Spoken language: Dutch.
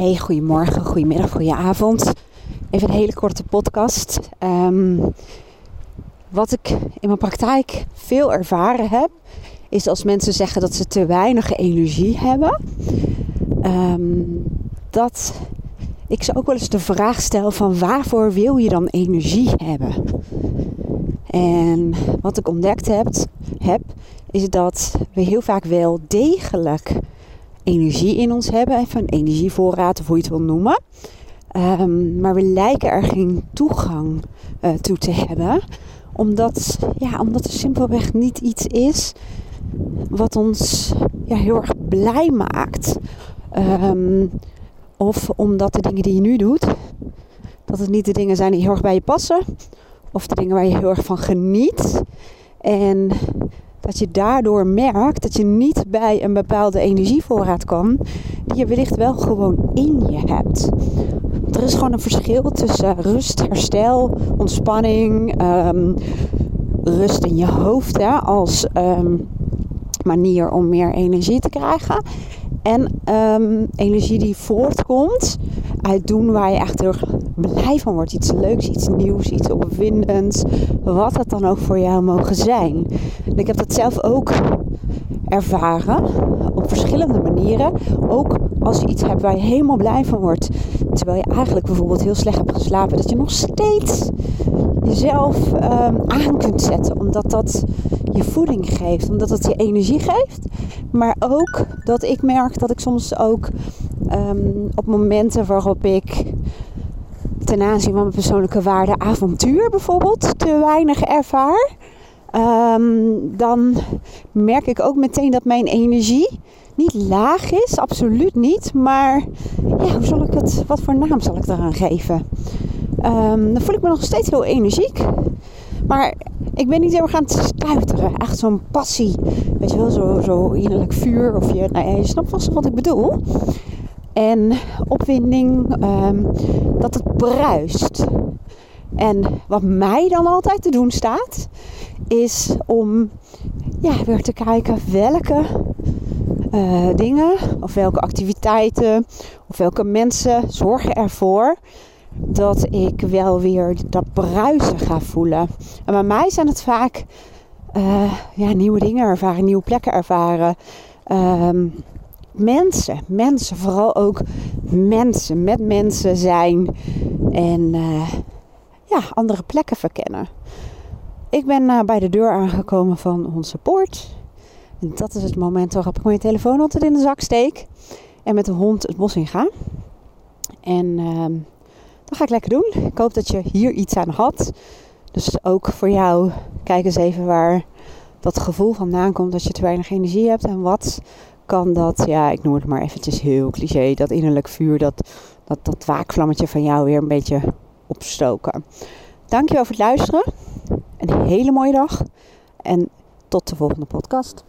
Hey, goedemorgen, goedemiddag, goedenavond. Even een hele korte podcast. Ehm, wat ik in mijn praktijk veel ervaren heb, is als mensen zeggen dat ze te weinig energie hebben, ehm, dat ik ze ook wel eens de vraag stel van waarvoor wil je dan energie hebben? En wat ik ontdekt heb, heb is dat we heel vaak wel degelijk energie in ons hebben. Even een energievoorraad of hoe je het wil noemen. Um, maar we lijken er geen toegang uh, toe te hebben. Omdat, ja, omdat er simpelweg niet iets is wat ons ja, heel erg blij maakt. Um, of omdat de dingen die je nu doet, dat het niet de dingen zijn die heel erg bij je passen. Of de dingen waar je heel erg van geniet. En dat je daardoor merkt dat je niet bij een bepaalde energievoorraad kan, die je wellicht wel gewoon in je hebt. Er is gewoon een verschil tussen rust, herstel, ontspanning, um, rust in je hoofd hè, als um, manier om meer energie te krijgen. En um, energie die voortkomt uit doen waar je echt heel blij van wordt. Iets leuks, iets nieuws, iets opwindends. Wat het dan ook voor jou mogen zijn. Ik heb dat zelf ook ervaren op verschillende manieren. Ook als je iets hebt waar je helemaal blij van wordt. Terwijl je eigenlijk bijvoorbeeld heel slecht hebt geslapen. Dat je nog steeds jezelf um, aan kunt zetten. Omdat dat je voeding geeft. Omdat het je energie geeft. Maar ook dat ik merk dat ik soms ook um, op momenten waarop ik ten aanzien van mijn persoonlijke waarde avontuur bijvoorbeeld te weinig ervaar. Um, dan merk ik ook meteen dat mijn energie niet laag is, absoluut niet. Maar ja, hoe ik het, wat voor naam zal ik eraan geven? Um, dan voel ik me nog steeds heel energiek. Maar ik ben niet heel erg aan stuiteren. Echt zo'n passie. Weet je wel, zo, zo innerlijk vuur. Of je, nou snapt vast wat ik bedoel. En opwinding, um, dat het bruist. En wat mij dan altijd te doen staat, is om ja, weer te kijken welke uh, dingen of welke activiteiten of welke mensen zorgen ervoor dat ik wel weer dat bruisen ga voelen. En bij mij zijn het vaak uh, ja, nieuwe dingen ervaren, nieuwe plekken ervaren. Um, mensen, mensen, vooral ook mensen, met mensen zijn en uh, ja, andere plekken verkennen. Ik ben uh, bij de deur aangekomen van onze poort. En dat is het moment waarop ik mijn telefoon altijd in de zak steek en met de hond het bos in ga. En uh, dat ga ik lekker doen. Ik hoop dat je hier iets aan had. Dus ook voor jou, kijk eens even waar dat gevoel vandaan komt dat je te weinig energie hebt en wat kan dat, ja, ik noem het maar eventjes heel cliché, dat innerlijk vuur, dat, dat, dat waakvlammetje van jou weer een beetje opstoken. Dankjewel voor het luisteren. Een hele mooie dag en tot de volgende podcast.